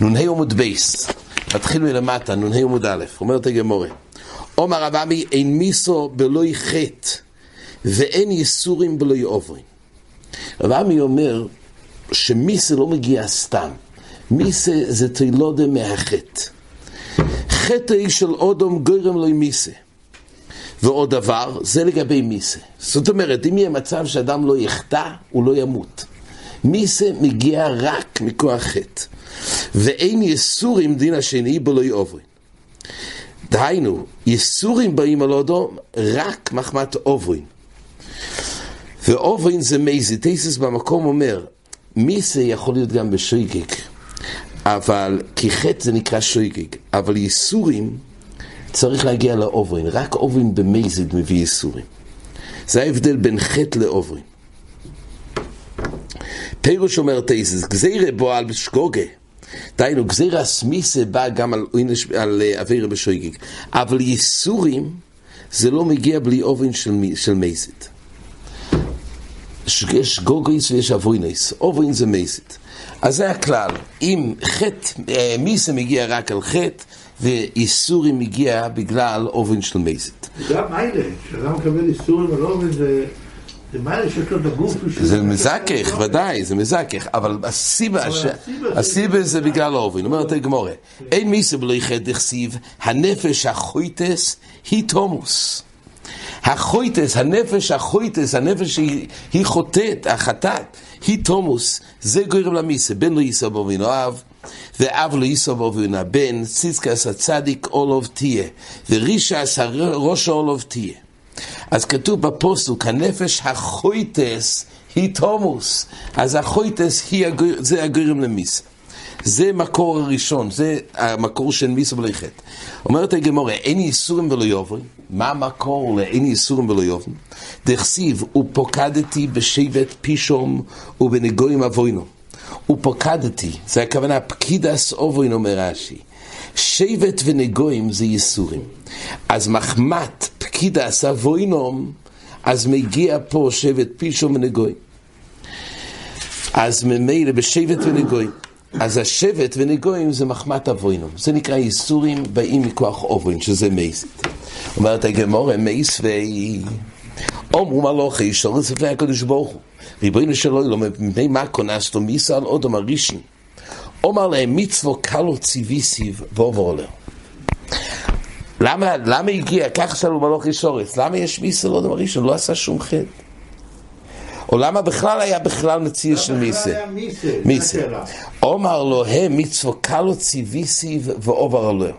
נ"ה עמוד בייס, נתחיל מלמטה, נ"ה עמוד א', אומרת הגמורה. עומר רב עמי אין מיסו בלוי חטא ואין ייסורים בלוי עוברים. רב עמי אומר שמיסה לא מגיע סתם, מיסה זה תילודה מהחטא. חטא של אודום גורם לו מיסה. ועוד דבר, זה לגבי מיסה. זאת אומרת, אם יהיה מצב שאדם לא יחטא, הוא לא ימות. מיסה מגיע רק מכוח חטא. ואין יסורים דין השני בלא יעוברין. דהיינו, יסורים באים על אודום רק מחמת עוברין. ועוברין זה מייזי, טייסס במקום אומר, מיסה יכול להיות גם בשויגג, אבל כי חטא זה נקרא שויגג, אבל יסורים צריך להגיע לעוברין, רק עוברין במייזיד מביא יסורים. זה ההבדל בין חטא לעוברין. פירוש אומר טייסס, גזירה בו על שגוגה. דהיינו, גזירה סמיסה בא גם על, על אה, אווירה בשויגיג. אבל ייסורים, זה לא מגיע בלי אובן של, של מייסית. יש גוגויס ויש אבוינס, אובן זה מייסית. אז זה הכלל, אם חטא, אה, מיסה מגיע רק על חטא, וייסורים מגיע בגלל אובן של מייסית. גם מיילה, כשאדם מקבל ייסורים על אובן זה... זה מזכך, ודאי, זה מזכך, אבל הסיבה, הסיבה זה בגלל האובן, אומרת הגמורה, אין מיסה בלוי חטא דכסיב, הנפש החויטס היא תומוס. החויטס, הנפש החויטס, הנפש שהיא חוטאת, החטאת, היא תומוס, זה גורם למיסה, בן לא יישא בו אוהב, ואב לא יישא בו הבן, ציצקס הצדיק אולוב תהיה, ורישס הראש אולוב תהיה. אז כתוב בפוסוק, הנפש החויטס היא תומוס. אז החויטס היא, זה הגורם למיס. זה מקור הראשון, זה המקור של מיסו בלי חטא. אומרת הגמורה, אין ייסורים ולא יוברים. מה המקור לאין ייסורים ולא יוברים? דכסיב, ופוקדתי בשבט פישום ובנגויים אבוינו. ופוקדתי, זה הכוונה פקידס אבוין אומר רש"י. שבט ונגויים זה ייסורים. אז מחמת פקידה סבוינום, אז מגיע פה שבט פישום ונגויים. אז ממילא בשבט ונגויים. אז השבט ונגויים זה מחמת אבוינום. זה נקרא ייסורים באים מכוח אובוין, שזה מייסית. אומרת הגמורה, מייס ואי... אומרו מלוכי, שואל ספרי הקדוש ברוך הוא. ריבונו של עולם, מפני מה כונסתו מיסה על אודום הראשון. אומר להם מצוו קלו ציוויסיב ועובר עליו. למה, למה הגיע, כך שאלו מלוך ישורס, למה יש לא דבר ראשון, לא עשה שום חטא? או למה בכלל היה בכלל מציע של מיסה? מיסה. אומר לו, הם מצווה קלו ציוויסי ועובר עליו.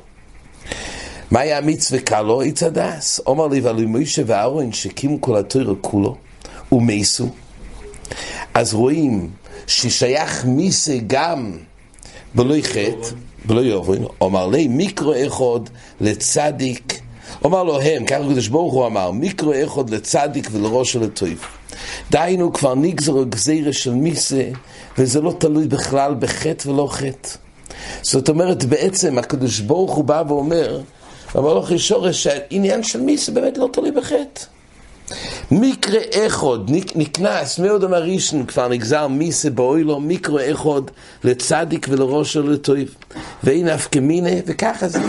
מה היה מצווה קלו? יצדס. אומר לי, ועלו מוישה ואהרון שהקימו כל התוירה כולו, ומייסו. אז רואים ששייך מיסה גם בלוי חטא, בלוי יוברין, אומר לי מיקרו אחד לצדיק, אומר לו הם, ככה הקדוש ברוך הוא אמר, מיקרו אחד לצדיק ולראש ולטויב. דהיינו כבר נגזר גזירה של מיסה, וזה לא תלוי בכלל בחטא ולא חטא. זאת אומרת, בעצם הקדוש ברוך הוא בא ואומר, המלוך ישורש שהעניין של מיסה באמת לא תלוי בחטא. מקרה אחד נקנס מאוד המראשון כבר נגזר מיסה באוילו מקרה אחד לצדיק ולראש ולטויב ואין אף כמינה וככה זה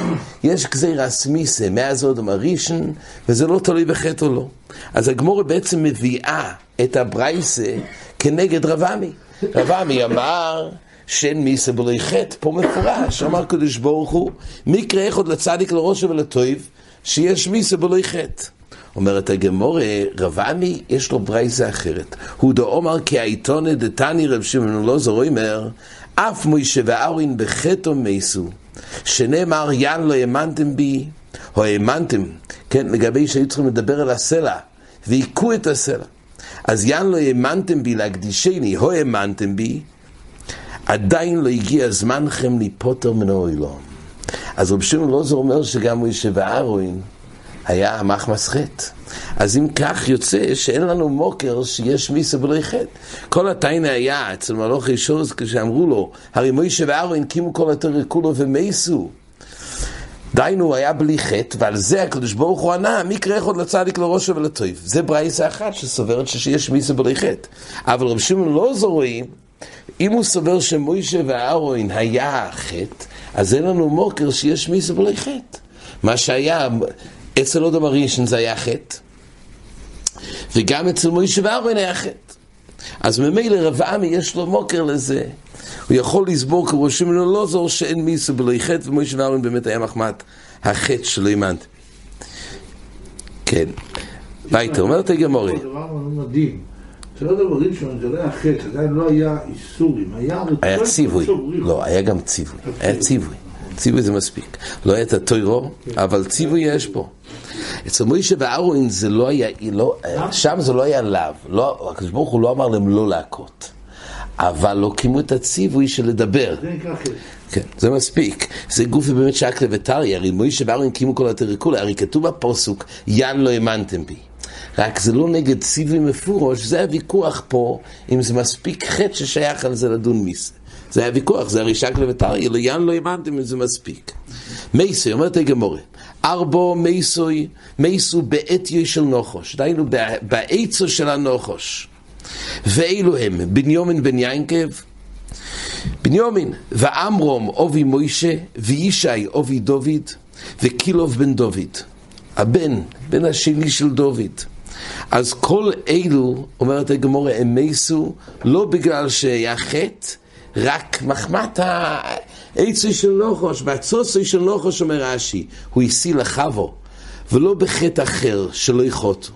יש גזירס מיסה. מאז עוד המראשון וזה לא תלוי בחטא או לא. אז הגמורה בעצם מביאה את הברייסה כנגד רבמי. רבמי אמר שאין מיסה בלי חטא פה מפורש אמר קדוש ברוך הוא מקרה אחד לצדיק לראש ולטויב שיש מיסה בלי חטא אומרת הגמורה, רבני יש לו ברייזה אחרת. הוא דאמר כי העיתונה דתני רב שמעון אלעזר אומר, אף מוישה ואורין בחטא מייסו, שנאמר ין לא האמנתם בי, או האמנתם, כן, לגבי שהיו צריכים לדבר על הסלע, והיכו את הסלע. אז ין לא האמנתם בי להקדישני, או האמנתם בי, עדיין לא הגיע זמנכם להיפוטר מן האוילום. אז רב שמעון אלעזר אומר שגם מוישה ואורין היה מחמס חטא. אז אם כך יוצא שאין לנו מוקר שיש מיסה בלי חטא. כל הטיינה היה אצל מלוך ישוז כשאמרו לו, הרי מוישה ואהרון הקימו כל התורה כולו ומייסו. דיינו היה בלי חטא, ועל זה הקדוש ברוך הוא ענה, מקרה אחד לצדיק לראשו ולטויב. זה ברייסה אחת שסוברת שיש מיסה בלי חטא. אבל רב שמעון לא זורעים אם הוא סובר שמוישה ואהרון היה חטא, אז אין לנו מוקר שיש מיסה בלי חטא. מה שהיה אצל עוד הראשון זה היה חטא, וגם אצל מוישה ואהרון היה חטא. אז ממילא רב עמי יש לו מוקר לזה. הוא יכול לסבור כראש שמעון לא זור שאין מיסה בלי חטא, ומוישה ואהרון באמת היה מחמת החטא שלא האמנתי. כן. ביתה, אומרת הגמורי. זה דבר מדהים. זה לא דבר ראשון, זה לא היה חטא, עדיין לא היה איסורים, היה... היה ציווי. לא, היה גם ציווי. היה ציווי. ציווי זה מספיק. לא היה את הטוירו, אבל ציווי יש פה. אצל מוישה ואהרון זה לא היה, לא, שם זה לא היה לאו. לא, הקדוש ברוך הוא לא אמר להם לא להכות. אבל לא קיימו את הציווי של לדבר. כן, זה מספיק. זה גופי באמת שקלה וטריה, הרי מוישה ואהרון קיימו כל התריקולה, הרי כתוב בפוסוק, ין לא האמנתם בי. רק זה לא נגד ציווי מפורש, זה הוויכוח פה, אם זה מספיק חטא ששייך על זה לדון מיסה. זה היה ויכוח, זה הרי שקלה וטריה, לא האמנתם אם זה מספיק. מייסוי, אומרת הגמורה, ארבו מייסוי, מייסו בעטיו של נוחוש, דהיינו בעצו של הנוחוש. ואלו הם, בניומין בן ינקב, בניומין, ואמרום אובי מוישה, וישי אובי דוד, וקילוב בן דוד. הבן, בן השני של דוד. אז כל אלו, אומרת הגמורה, הם מסו לא בגלל שהיה חטא, רק מחמת העצי של נוחוש, והצוסי של נוחוש, אומר רש"י, הוא השיא לחבו, ולא בחטא אחר שלא יחוטו.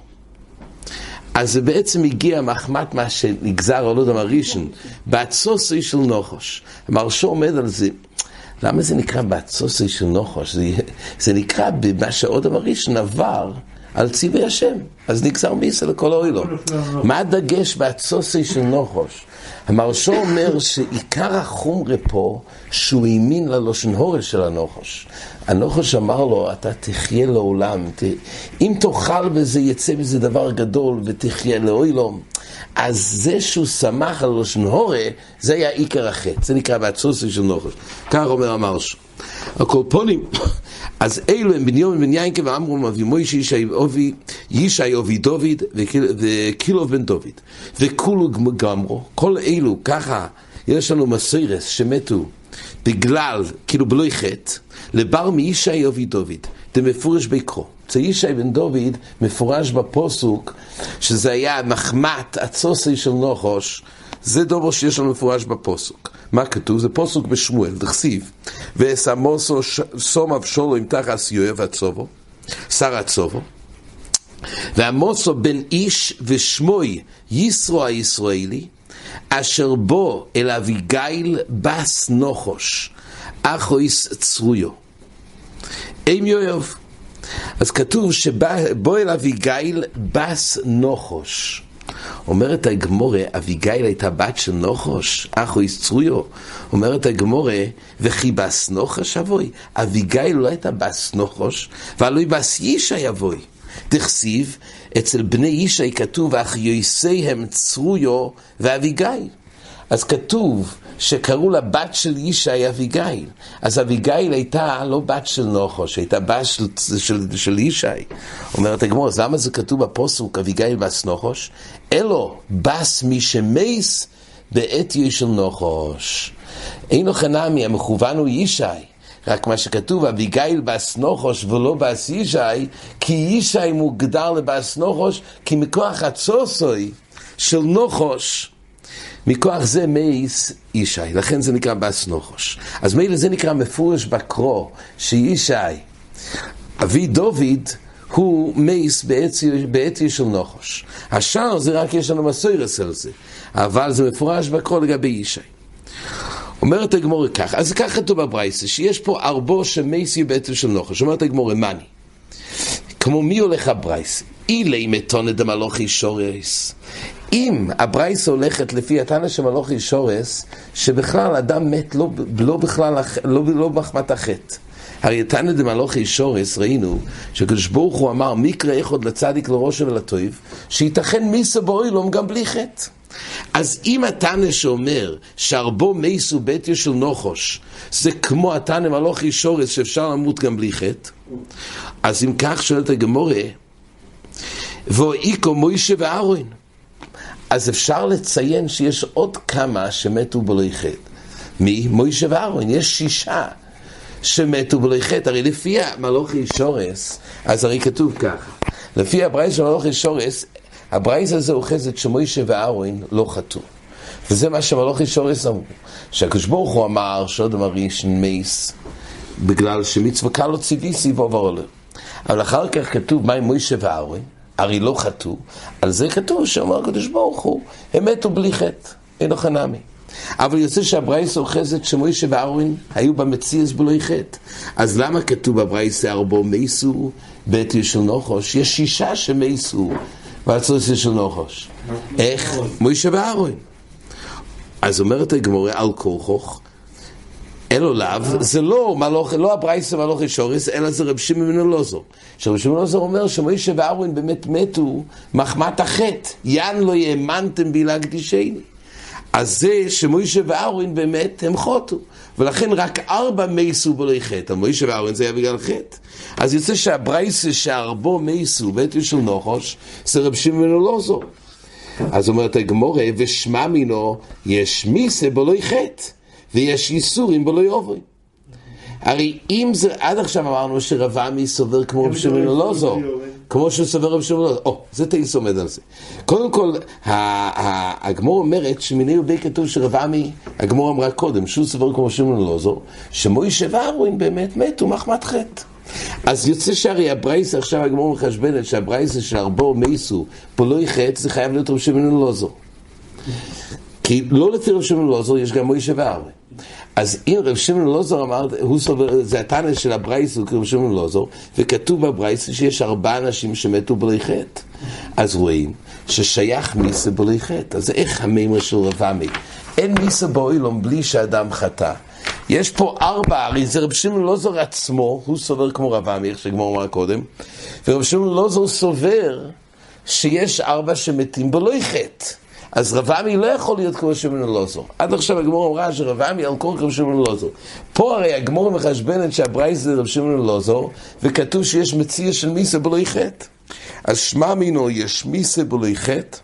אז זה בעצם הגיע מחמת מה שנגזר על עוד הראשון, בהצוסי של נוחוש. המרשו עומד על זה. למה זה נקרא בהצוסי של נוחוש? זה, זה נקרא במה שעוד הראשון עבר על ציווי השם. אז נגזר מיסה לכל אוהלו. מה הדגש בהצוסי של נוחוש? המרשו אומר שעיקר החומרה פה, שהוא האמין ללושן הורש של הנוחוש. הנוחש אמר לו, אתה תחיה לעולם, ת... אם תאכל בזה, יצא מזה דבר גדול ותחיה לאוילום. אז זה שהוא שמח על לשון הורה, זה היה עיקר החטא, זה נקרא בהצוסי של נוחש. כך אומר המרשו. הקורפונים, אז אלו הם בניום בן יינקה ואמרו אבי מוישה ישי אובי, ישי אובי דוד וקילוב בן דוד. וכולו גמרו, כל אלו, ככה, יש לנו מסוירס שמתו בגלל, כאילו בלוי חטא, לבר מישי אובי דוד, זה מפורש בקרו. אצל ישי בן דוד מפורש בפוסוק שזה היה מחמת הצוסי של נוחוש, זה דובר שיש לנו מפורש בפוסוק. מה כתוב? זה פוסוק בשמואל, דכסיב. ואסמוסו סום אבשולו עם תחס יואב הצובו, שר הצובו. ועמוסו בן איש ושמוי ישרו הישראלי, אשר בו אל אביגיל בס נוחוש, אחויס צרויו. אם יואב. אז כתוב שבו אל אביגיל בס נוחוש. אומרת הגמורה, אביגיל הייתה בת של נוחוש, אחו יצרויו. אומרת הגמורה, וכי בס נוחש אבוי. אביגיל לא הייתה בס נוחוש, והלוי בס ישי אבוי. דכסיב, אצל בני ישי כתוב, אך יויסיהם צרויו ואביגיל. אז כתוב שקראו לה בת של ישי אביגיל. אז אביגיל הייתה לא בת של נוחוש, הייתה בת של, של, של ישי. אומרת הגמור, אז למה זה כתוב בפוסוק אביגיל בס נוחוש? אלו בס מי שמייס בעטיו של נוחוש. אינו חנמי, המכוון הוא ישי. רק מה שכתוב, אביגיל בס נוחוש ולא בס ישי, כי ישי מוגדר לבס נוחוש, כי מכוח הצוסוי של נוחוש, מכוח זה מייס ישי, לכן זה נקרא בס נוחוש. אז מילא זה נקרא מפורש בקרו, שישי, אבי דוד, הוא מייס בעטי של נוחוש. השאר זה רק יש לנו מסוירס על זה, אבל זה מפורש בקרו לגבי ישי. אומרת הגמורה כך, אז כך כתוב בברייסה, שיש פה ארבו שמייסי בעטי של נוחוש. אומרת הגמורה, מאני? כמו מי הולך הברייסה? אילי מתונת דמלוכי שורס. אם הברייס הולכת לפי התנא של מלוכי שורס, שבכלל אדם מת לא, לא בכלל, לא, לא מחמת החטא. הרי תנא דמלוכי שורס ראינו שקדוש ברוך הוא אמר מקרא איכות לצדיק לראשו ולטויב שייתכן מיסה באוילום גם בלי חטא. אז אם התנא שאומר שהרבו מייסו ביתו של נוחוש זה כמו התנא מלוכי שורס שאפשר למות גם בלי חטא אז אם כך שואלת הגמורה ואיקו מוישה ואהרון אז אפשר לציין שיש עוד כמה שמתו בלא חטא. מי? מוישה ואהרון, יש שישה שמתו בלא חטא. הרי לפי המלוכי שורס, אז הרי כתוב כך, לפי הברייס של מלוכי שורס, הברייס הזה אוחזת שמוישה ואהרון לא חטאו. וזה מה שמלוכי שורס אמרו, שהקדוש ברוך הוא אמר שעוד מריש מייס, בגלל שמצווה קלו ציוויסי ועובר אבל אחר כך כתוב מה עם מוישה ואהרון, הרי לא חטאו, על זה כתוב שאומר הקדוש ברוך הוא, הם מתו בלי חטא, אין לך נמי. אבל יוצא שהברייס אוחזת שמוישה ואהרון היו במציאס בלוי חטא. אז למה כתוב בברייס ארבו מייסו בית של נוחוש? יש שישה שמייסו בהצלוסיה של נוחוש. איך? מוישה ואהרון. אז אומרת הגמורה על כורחוך, אלו לאו, זה לא, מלוך, לא הברייסה מלוכי שוריס, אלא זה רב שמעון בן אלעזר. שרב שמעון אלעזר אומר שמוישה ואהרון באמת מתו מחמת החטא, יען לא האמנתם בי להקדישני. אז זה שמוישה ואהרון באמת הם חוטו, ולכן רק ארבע מייסו בלוי חטא, מוישה ואהרון זה היה בגלל חטא. אז יוצא שהברייסה שארבו מייסו בית של נוחוש, זה רב שמעון בן אלעזר. אז אומרת הגמורה, ושמע מינו, יש מיסה בלוי חטא. ויש איסורים בלא יובוי. הרי אם זה, עד עכשיו אמרנו שרב עמי סובר כמו רב שמעון אלעזר, כמו שסובר רב שמעון אלעזר, או, זה תאיס עומד על זה. קודם כל, הגמור אומרת שמיני יהודי כתוב שרב עמי, הגמור אמרה קודם, שהוא סובר כמו רב שמעון אלעזר, שמוישה ואהרון באמת מתו מחמת חטא. אז יוצא שהרי הברייסה, עכשיו הגמור מחשבנת שהברייסה של ארבו מייסו, פולוי חטא, זה חייב להיות רב שמעון אלעזר. כי לא לפי רב שמעון אלעזר יש גם מוישה ואהרון. אז אם רב שמעון לוזור אמר, הוא סובר, זה הטענה של הברייס, הוא רב שמעון לוזור, וכתוב בברייס שיש ארבעה אנשים שמתו בלי חטא. אז רואים ששייך מיסה בלי חטא. אז איך המימר של רב עמי? אין מיסה באוילום בלי שאדם חטא. יש פה ארבע, הרי זה רב שמעון לוזור עצמו, הוא סובר כמו רב עמי, איך שגמור אמר קודם, ורב שמעון לוזור סובר שיש ארבע שמתים בלי חטא. אז רב עמי לא יכול להיות כמו שמעון אלעזר. עד עכשיו הגמור אמרה שרב עמי על כל כמו שמעון אלעזר. פה הרי הגמור מחשבנת שהברייס זה רב שמעון אלעזר, וכתוב שיש מציע של מיסה בלוי חטא. אז שמע מינו יש מיסה בלוי חטא,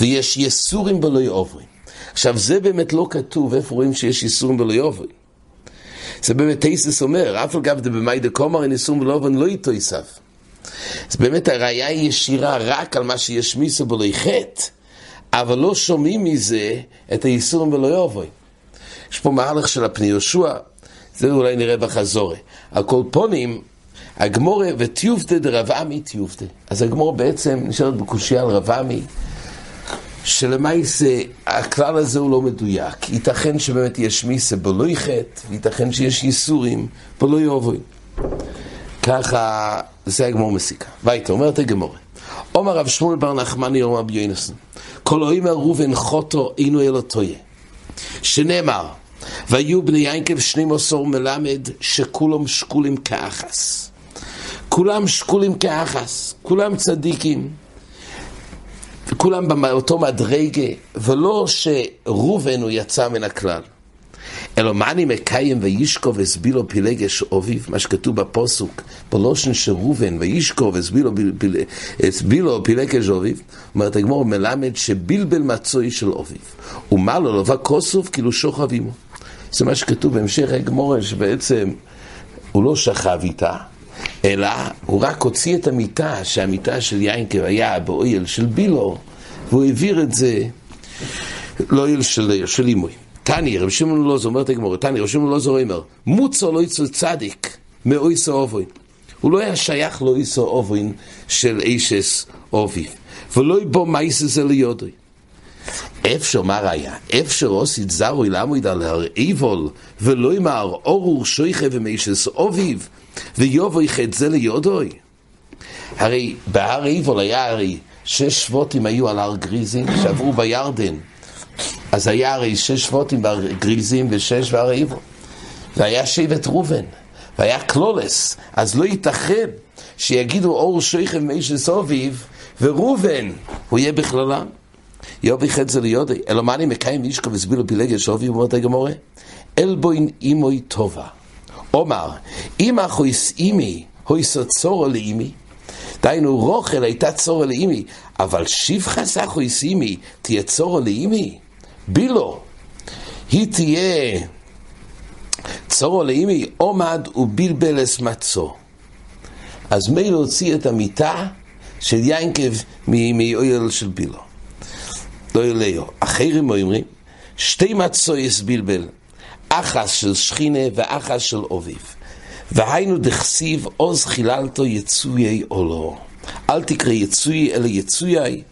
ויש יסורים בלוי עוברים. עכשיו זה באמת לא כתוב, איפה רואים שיש יסורים בלוי עוברים? זה באמת טייסס אומר, אף על גב דבמאי דקומר אין יסורים בלוי עוברים לא איתו יסף. אז באמת הראייה היא ישירה רק על מה שיש מיסה בלוי חטא. אבל לא שומעים מזה את הייסורים ולא יאבוי. יש פה מהלך של הפני יהושע, זה אולי נראה בחזורי. על פונים, הגמורה וטיובטה דרב עמי טיובטה. אז הגמורה בעצם נשארת בקושייה על רב עמי, שלמעשה הכלל הזה הוא לא מדויק. ייתכן שבאמת יש מיסה בלא יחט, וייתכן שיש ייסורים בלא יאבוי. ככה, זה הגמור מסיקה. והייתה אומרת הגמורה. עומר רב שמואל בר נחמני אומר ביונסון, כל אוהים ראובן חוטו אינו אלו טויה. שנאמר, והיו בני ינקב שנים עשור מלמד שכולם שקולים כאחס. כולם שקולים כאחס, כולם צדיקים, וכולם באותו מדרגה, ולא שראובן הוא יצא מן הכלל. אלא מה אני מקיים וישקוב הסבילו פילגש אוביב, מה שכתוב בפוסוק, בלושן של ראובן, וישקוב הסבילו פילגש אוביב, אומרת הגמור, מלמד שבלבל מצוי של אוביב, ומה לו לבה כוסוף כאילו שוכב עמו. זה מה שכתוב בהמשך הגמור, שבעצם הוא לא שכב איתה, אלא הוא רק הוציא את המיטה, שהמיטה של יינקב היה באויל של בילו, והוא העביר את זה לאויל של, של אימוי. תני, רב שמעון לא זו, את הגמור, תני, רב שמעון לא זו אומר, מוצו לא יצא צדיק מאויסו אובוין. הוא לא היה שייך לאויסו אובוין של אישס אוביב, ולא יבוא מייסס אל יודוי. אפשר, מה ראיה? אפשר עושית זרוי לעמוד על הר איבול, ולא יאמר אורור שויכה ומיישס אוביב, ויובוי זה ליודוי. הרי בהר איבול היה הרי שש שבוטים היו על הר גריזים שעברו בירדן. אז היה הרי שש שבוטים גריזים ושש והרעיבו. והיה שבט ראובן, והיה קלולס, אז לא ייתכן שיגידו אור שויכם מאיש סוביב, וראובן, הוא יהיה בכללם. יובי חצי ליודי, אלא מה אני מקיים אישקו וסבילו פילגיה שובי, אומרת הגמורה, אלבוין אימוי טובה. אומר, אם אחויס אימי, הויסו צורו לאימי, דהיינו רוכל הייתה צורו לאימי, אבל שבחה סחו אימי, תהיה צורו לאימי? בילו. היא תהיה צורו לאימי, עומד ובלבלס מצו. אז מי להוציא את המיטה של יינקב מאויל של בילו. לא ילאו. אחרים אומרים, שתי מצו יש בלבל, אחס של שכינה ואחס של אוביב. והיינו דכסיב עוז חיללתו יצויי עולו. אל תקרא יצוי אלא יצויי.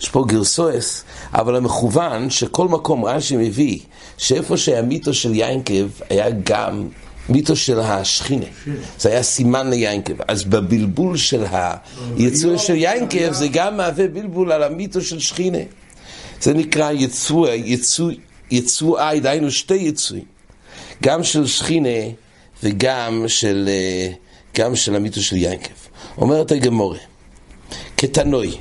יש פה גרסואס, אבל המכוון שכל מקום רש"י מביא, שאיפה שהיה מיתו של יינקב, היה גם מיתו של השכינה. זה היה סימן ליינקב. אז בבלבול של היצוי של יינקב, זה גם מהווה בלבול על המיתו של שכינה. זה נקרא יצוי, יצוי, יצואי, דהיינו שתי יצויים. גם של שכינה וגם של, אה, גם של המיתוס של ינקב. אומרת הגמורה, כתנוי,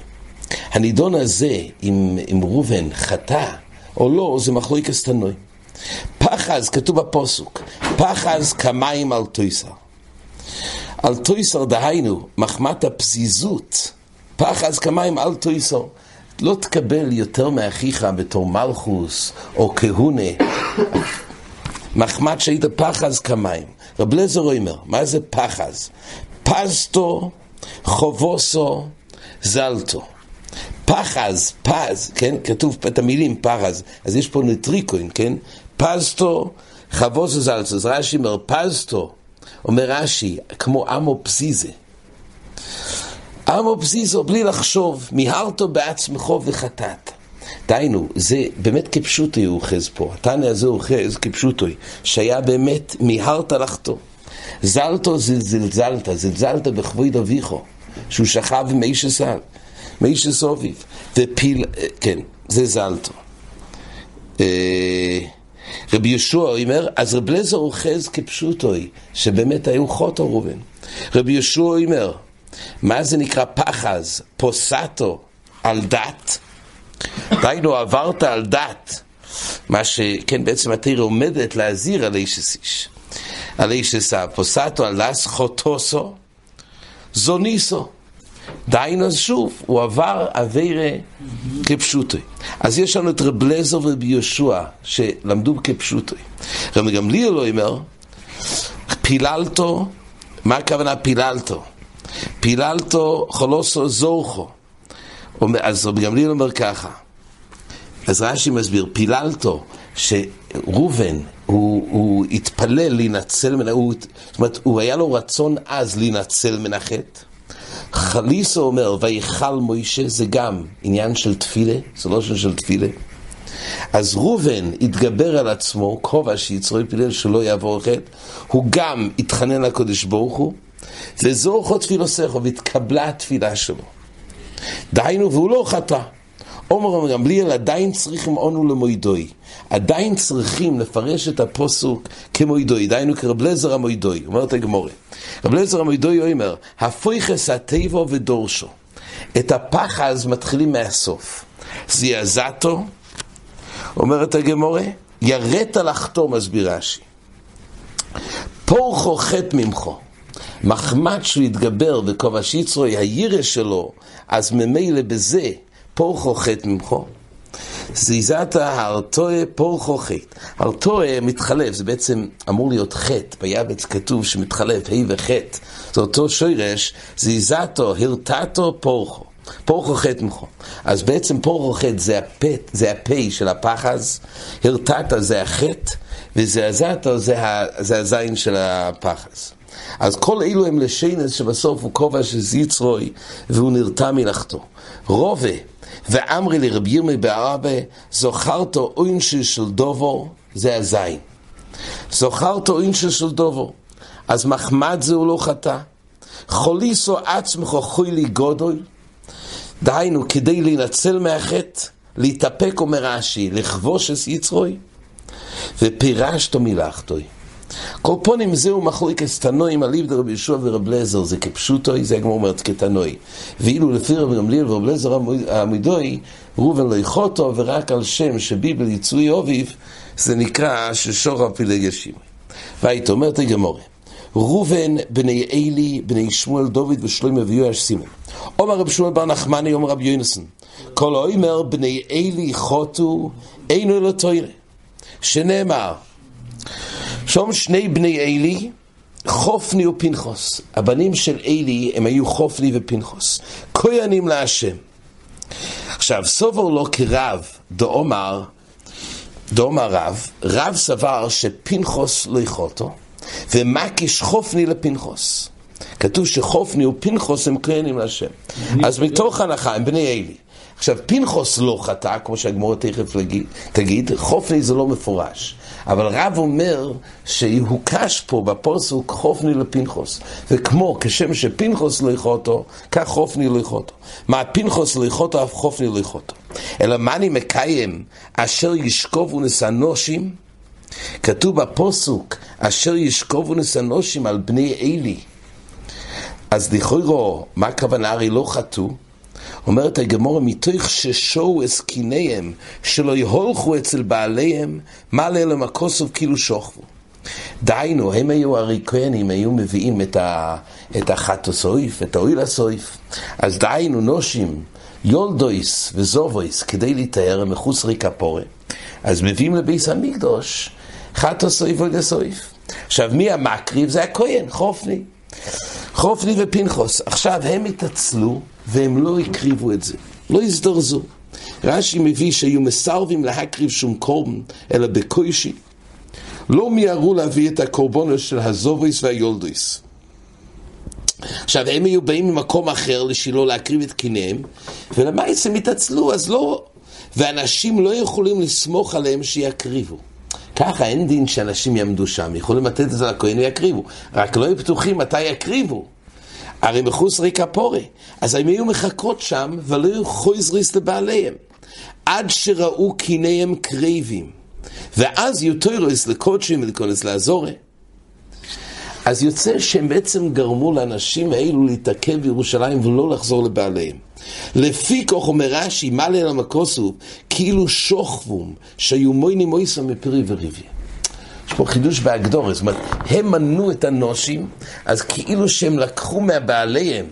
הנידון הזה, אם, אם ראובן חטא או לא, זה מחלוקס תנוי. פחז, כתוב בפוסוק, פחז כמים על תויסר. על תויסר דהיינו, מחמת הפזיזות, פחז כמים על תויסר. לא תקבל יותר מאחיך בתור מלכוס או כהונה, מחמת שהיית פחז כמים. רב לזר אומר, מה זה פחז? פזתו, חובוסו, זלתו. פחז, פז, כן? כתוב את המילים פחז, אז יש פה נטריקוין, כן? פזתו, חבוסו זלתו. אז רש"י אומר, פזתו, אומר רש"י, כמו אמו פזיזה. אמו פזיזו, בלי לחשוב, מיהרתו בעצמך וחטאת. דהיינו, זה באמת כפשוטוי אוחז פה. התנא הזה אוחז כפשוטוי, שהיה באמת מיהרת לחתו. זלתו זלזלת, זלזלת בכבוד אביכו, שהוא שכב עם איש הסל, מאיש הסוביב, ופיל, כן, זה זלתו. אה, רבי יהושע אומר, אז רב לזר אוחז כפשוטוי, שבאמת היו חוטו ראובן. רבי יהושע אומר, מה זה נקרא פחז, פוסטו, על דת? דהיינו עברת על דת, מה שכן בעצם התרא עומדת להזהיר על איש איש. על איש אסה, פוסטו על לס חוטוסו, זוניסו. דהיינו אז שוב, הוא עבר אבירה כפשוטי. אז יש לנו את רב לזר ורבי יהושע, שלמדו כפשוטי. רבי גמליאל לא אומר, פיללתו, מה הכוונה פיללתו? פיללתו חולוסו זורחו. אז רבי גמליאל אומר ככה, אז רש"י מסביר, פיללתו, שראובן, הוא, הוא התפלל להינצל מן, הוא, זאת אומרת, הוא היה לו רצון עז להינצל מן החטא. חליסו אומר, ויכל מוישה, זה גם עניין של תפילה, זה לא של תפילה. אז ראובן התגבר על עצמו, כובע שיצרו פילל שלא יעבור חטא, הוא גם התחנן לקדוש ברוך הוא, וזורכו תפילוסכו, והתקבלה התפילה שלו. דהיינו, והוא לא חטא. עומר גמליאל עדיין צריכים אונו למוידוי. עדיין צריכים לפרש את הפוסוק כמוידוי, דהיינו כרב לזר המוידוי, אומרת הגמורה. רב לזר המוידוי אומר, הפויכס הטבו ודורשו. את הפחז מתחילים מהסוף. זעזעתו, אומרת הגמורה, יראת לחתום, מסביר רש"י. פורחו חטא ממכו. מחמד שהוא יתגבר וכובש יצרוי הירש שלו, אז ממילא בזה פורחו חטא ממכו. זיזת הרטועה פורחו חטא. הרטועה מתחלף, זה בעצם אמור להיות חטא, ביבץ כתוב שמתחלף, ה' וחטא. זה אותו שורש, זיזתו, הרתתו, פורחו. פורחו חטא ממכו. אז בעצם פורחו חטא זה הפה, זה הפה של הפחז, הרתתו זה החטא, וזעזתו זה, זה הזין של הפחז. אז כל אלו הם לשיינס שבסוף הוא כובע של זיצרוי והוא נרתע מלאכתו. רובה ואמרי לרבי ירמי בערבה זוכרתו אוינשי של דובו זה הזין. זוכרתו אוינשי של דובו אז מחמד זה הוא לא חטא. חוליסו עצמך חוילי גודוי דהיינו כדי להינצל מהחטא להתאפק אומר רש"י לכבוש את יצרוי ופירשתו מלאכתוי כל פונים זהו מחלוקת תנועים על איבד רבי ישוע ורב לזר, זה כפשוטוי, זה הגמור אומרת כתנוי. ואילו לפי רבי גמליאל ורב לזר עמידוי, ראובן לא יחותו, ורק על שם שביבל יצוי אוביב, זה נקרא ששור הפילי ישימי. והיית אומרת הגמורה, ראובן בני אלי, בני שמואל דוד ושלמה ויואש סימן. אומר רב שמואל בר נחמני, אומר רב יונסון, כל האומר בני אלי חוטו, אינו אלא תוירה. שנאמר, שום שני בני אלי, חופני ופנחוס. הבנים של אלי הם היו חופני ופנחוס. כהנים להשם. עכשיו, סובר לו כרב, דאמר, דאמר רב, רב סבר שפנחוס לא יכולתו, ומקיש חופני לפנחוס. כתוב שחופני ופנחוס הם כהנים להשם. אז מתוך הנחה הם בני אלי. עכשיו, פנחוס לא חטא, כמו שהגמורה תכף תגיד, חופני זה לא מפורש. אבל רב אומר שהוקש פה בפוסוק חופני לפנחוס. וכמו, כשם שפנחוס לא יכותו, כך חופני לא יכותו. מה פנחוס לא יכותו, אף חופני לא יכותו. אלא מה אני מקיים, אשר ישכובו נסנושים? כתוב בפוסוק, אשר ישכובו נסנושים על בני אלי. אז לכאורה, מה הכוונה? הרי לא חטאו. אומרת הגמורה, מתוך ששו עסקיניהם, שלא יהולכו אצל בעליהם, מה לאלם הכוסוף כאילו שוכבו. דהיינו, הם היו הרי כהנים, היו מביאים את, ה, את החטוסויף, את האויל הסויף. אז דהיינו, נושים, יולדויס וזובויס, כדי להתאר מחוץ ריקפורה. אז מביאים לביס המקדוש חטוסויף ואויל הסויף. עכשיו, מי המקריב? זה הכהן, חופני. חופני ופנחוס. עכשיו, הם התעצלו והם לא הקריבו את זה, לא הזדרזו. רש"י מביא שהיו מסרבים להקריב שום קורבן, אלא בקוישי. לא מיהרו להביא את הקורבנו של הזובויס והיולדויס. עכשיו, הם היו באים ממקום אחר לשילה להקריב את קיניהם, ולמעשה הם התעצלו, אז לא... ואנשים לא יכולים לסמוך עליהם שיקריבו. ככה אין דין שאנשים יעמדו שם, יכולים לתת את זה לכהן ויקריבו, רק לא יהיו פתוחים מתי יקריבו. הרי מחוץ ריקה פורה. אז הם היו מחכות שם, ולא היו חויזריס לבעליהם. עד שראו קיניהם קרבים. ואז יוטוירוס לקודשים ולקודש לעזורי. אז יוצא שהם בעצם גרמו לאנשים האלו להתעכב בירושלים ולא לחזור לבעליהם. לפי כוח אומר רש"י, מה ליל המקוסו, כאילו שוכבום, שהיו מויני מויסו מפרי וריבי. יש פה חידוש בהגדור, זאת אומרת, הם מנו את הנושים, אז כאילו שהם לקחו מהבעליהם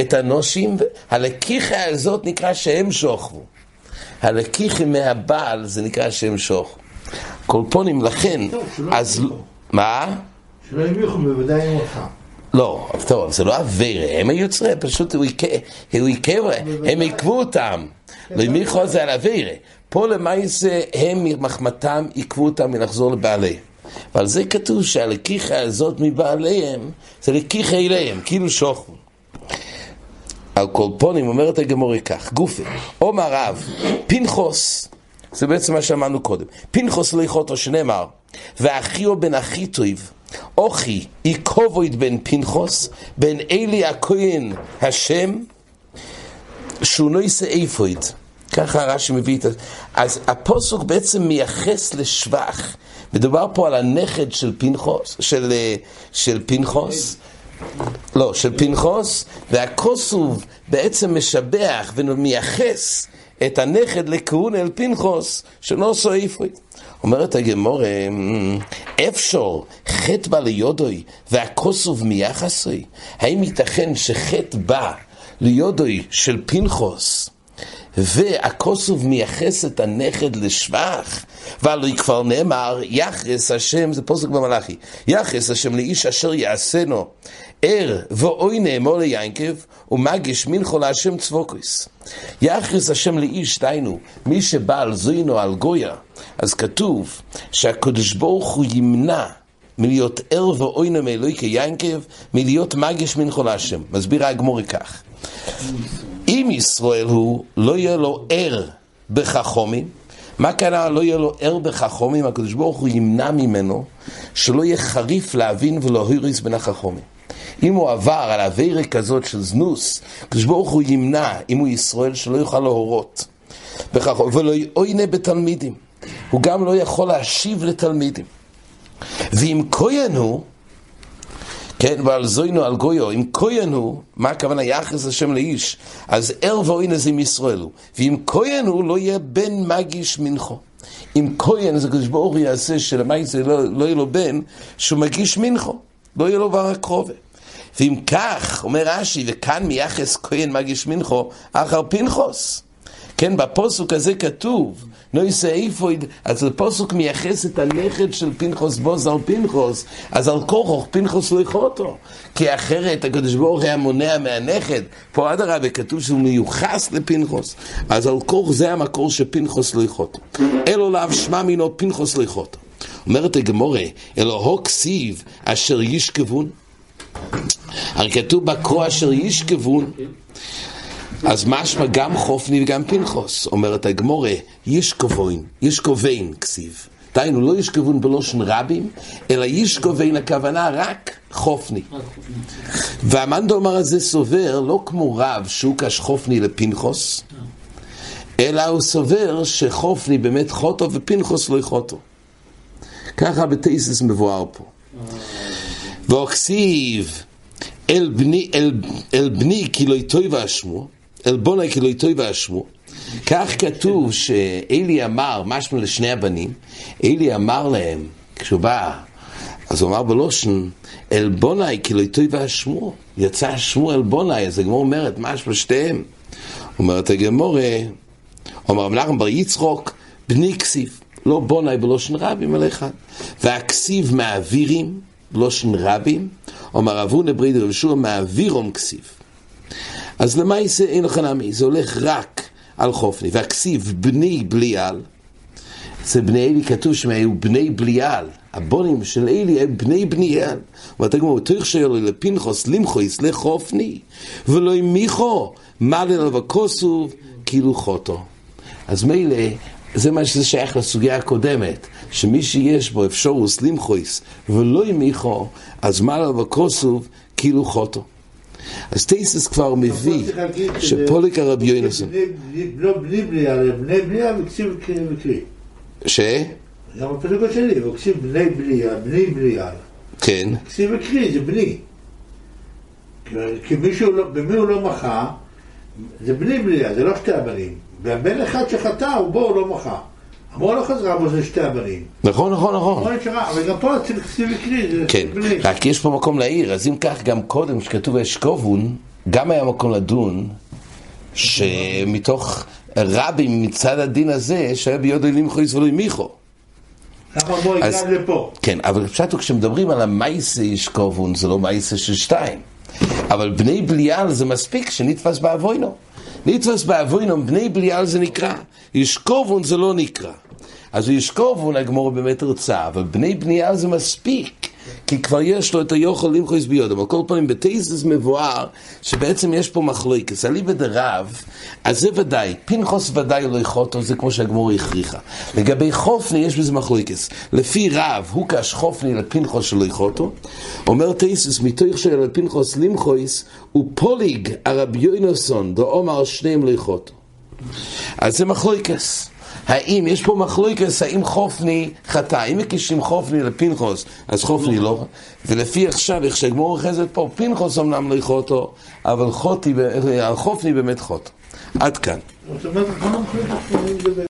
את הנושים, הלקיחה הזאת נקרא שהם שוכבו. הלקיחה מהבעל זה נקרא שהם שוכבו. קולפונים לכן, אז... מה? שלא ימיכו בוודאי עם אותך. לא, טוב, זה לא אווירה, הם היוצרים, פשוט הוא היכה, הם עיכבו אותם. לא ימיכו זה על אווירה. פה למעשה הם מחמתם עיכבו אותם מלחזור לבעליהם. ועל זה כתוב שהלקיחה הזאת מבעליהם, זה לקיחה אליהם, כאילו שוכבו. על כל פונים אומרת הגמורי כך, גופי, עומר רב, פנחוס, זה בעצם מה שאמרנו קודם, פנחוס לא יכולתו שנאמר, ואחיו בן אחי טויב, אוכי איקובויד בן פנחוס, בן אלי הכהן השם, שהוא יישא איפויד. ככה רש"י מביא את זה. אז הפוסוק בעצם מייחס לשבח מדובר פה על הנכד של פנחוס, של, אה, של פנחוס, לא, של פנחוס, והכוסוב בעצם משבח ומייחס את הנכד לכהון אל פנחוס, שלא עשו איפוי. אומרת הגמור, אפשר חטא בא ליודוי והכוסוב מיחסוי? האם ייתכן שחטא בא ליודוי של פנחוס והכוסוב מייחס את הנכד לשבח, והלוי כבר נאמר, יחס השם, זה פוסק במלאכי, יחס השם לאיש אשר יעשנו ער ואוי נאמור ליינקב, ומגיש מנחו להשם צבוקוס. יחס השם לאיש, דיינו, מי שבא על זוינו, על גויה, אז כתוב שהקדוש ברוך הוא ימנע מלהיות ער ואוינה מאלוהי כיינקב, מלהיות מגיש מנחו להשם. מסביר הגמורי כך. אם ישראל הוא, לא יהיה לו ער בחכומים. מה קרה לא יהיה לו ער בחכומים? הקדוש ברוך הוא ימנע ממנו שלא יהיה חריף להבין ולא היריס בין החכומים. אם הוא עבר על אווירה כזאת של זנוס, הקדוש ברוך הוא ימנע, אם הוא ישראל, שלא יוכל להורות. ולא יעוינה בתלמידים. הוא גם לא יכול להשיב לתלמידים. ואם כהן הוא, כן, ועל זוינו על גויו, אם כהן הוא, מה הכוונה יחס השם לאיש? אז ער ואוין זה עם ישראל הוא. ואם כהן הוא, לא יהיה בן מגיש מנחו. אם כהן זה קדוש ברוך הוא יעשה שלמעשה לא, לא יהיה לו בן, שהוא מגיש מנחו. לא יהיה לו בר הקרובה. ואם כך, אומר רש"י, וכאן מייחס כהן מגיש מנחו אחר פנחוס. כן, בפוסוק הזה כתוב, נו יישא איפה, אז הפוסוק מייחס את הנכד של פנחוס בוז על פנחוס, אז על כורחוך פנחוס לא יכותו. כי אחרת הקדוש ברוך היה מונע מהנכד, פה אדרבה כתוב שהוא מיוחס לפנחוס, אז על כורח זה המקור שפנחוס לא יכותו. אלו לאו שמע מינו פנחוס לא יכותו. אומרת הגמורה, אלוהו כסיב אשר ישכבון. הרי כתוב בקרוא אשר ישכבון, אז משמע גם חופני וגם פנחוס, אומרת הגמורה, ישכבוין, ישכבוין כסיב. דהיינו, לא ישכבון בלושן רבים, אלא ישכבוין הכוונה רק חופני. והמנדומר הזה סובר לא כמו רב שהוא קש חופני לפנחוס, אלא הוא סובר שחופני באמת חוטו ופנחוס לא יחוטו. ככה בתייסס מבואר פה. ואוכסיב אל בני, אל, אל בני כי לא יטוי ואשמו, אל בוני כי לא יטוי ואשמו. כך כתוב שאלי אמר, משמע לשני הבנים, אלי אמר להם, כשהוא בא, אז הוא אמר בלושן, אל בוני כי לא יטוי ואשמו. יצא שמו אל בוני, אז הגמור אומרת, משמע שתיהם. אומרת הגמור, אומר רב נחמן בר יצחוק, בני כסיף. לא בוני בלושן רבים, אלא אחד. והכסיב מעבירים, בלושן רבים, אומר אבונה ברידי רב ישוע מעבירום כסיב. אז למעשה אין לך נמי, זה הולך רק על חופני. והכסיב בני בליעל, אצל בני אלי כתוב שהם היו בני בליעל. הבונים של אלי הם בני בניאל. ואתה גמור, תוך שלו לפנחוס למחויס לחופני, ולא המיכו, מלל וכוסוב, כאילו חוטו. אז מילא, זה מה שזה שייך לסוגיה הקודמת, שמי שיש בו אפשורוס למחויס ולא ימיכו, אז מעלה וכוסוב כאילו חוטו. אז טייסס כבר מביא שפוליק הרבי יוינסון. לא בני בליעה, בני בליעה וכסיב וקרי. ש? גם הפסוק השני, וכסיב בני בליעה, בני בליעה. כן. כסיב וקרי זה בני. כי מישהו לא, במי הוא לא מחה, זה בני בליעה, זה לא שתי הבנים. והבן אחד שחטא, הוא בו הוא לא מחה. אמרו לא חזרה בו זה שתי הבנים. נכון, נכון, נכון. אבל גם פה אצל כסיב וקרי זה כן. רק יש פה מקום להעיר, אז אם כך גם קודם, כשכתוב אשכובון, גם היה מקום לדון שמתוך רבים מצד הדין הזה, שהיה ביודו למחויס ולא מיכו. למה בוא אז-? כן, אבל פשוט כשמדברים על המייסה ישכובון, זה לא מייסה של שתיים. אבל בני בליעל זה מספיק שנתפס באבוינו. נתפס באבוינו, בני בליעל זה נקרא. ישכובון זה לא נקרא. אז ישכובון הגמור באמת רצה, אבל בני בליעל זה מספיק. כי כבר יש לו את היוכל למחויס ביודו. אבל כל פעמים בתייסס מבואר שבעצם יש פה מחלוקס. אליבא דרב, אז זה ודאי, פנחוס ודאי לא יכותו, זה כמו שהגמור הכריחה. לגבי חופני יש בזה מחלוקס. לפי רב, הוא קש חופני לפנחוס שלא יכותו. אומר תייסס, מתוך של פנחוס למחויס, הוא פוליג הרבי יוינוסון, דאומר שניהם לא יכותו. אז זה מחלוקס. האם, יש פה מחלוקס, האם חופני חטא, אם מקישים חופני לפנחוס, אז חופני לא, ולפי עכשיו, איך שהגמור אוחזת פה, פנחוס אמנם לא יכותו, אבל חוטי, חופני באמת חוטו. עד כאן.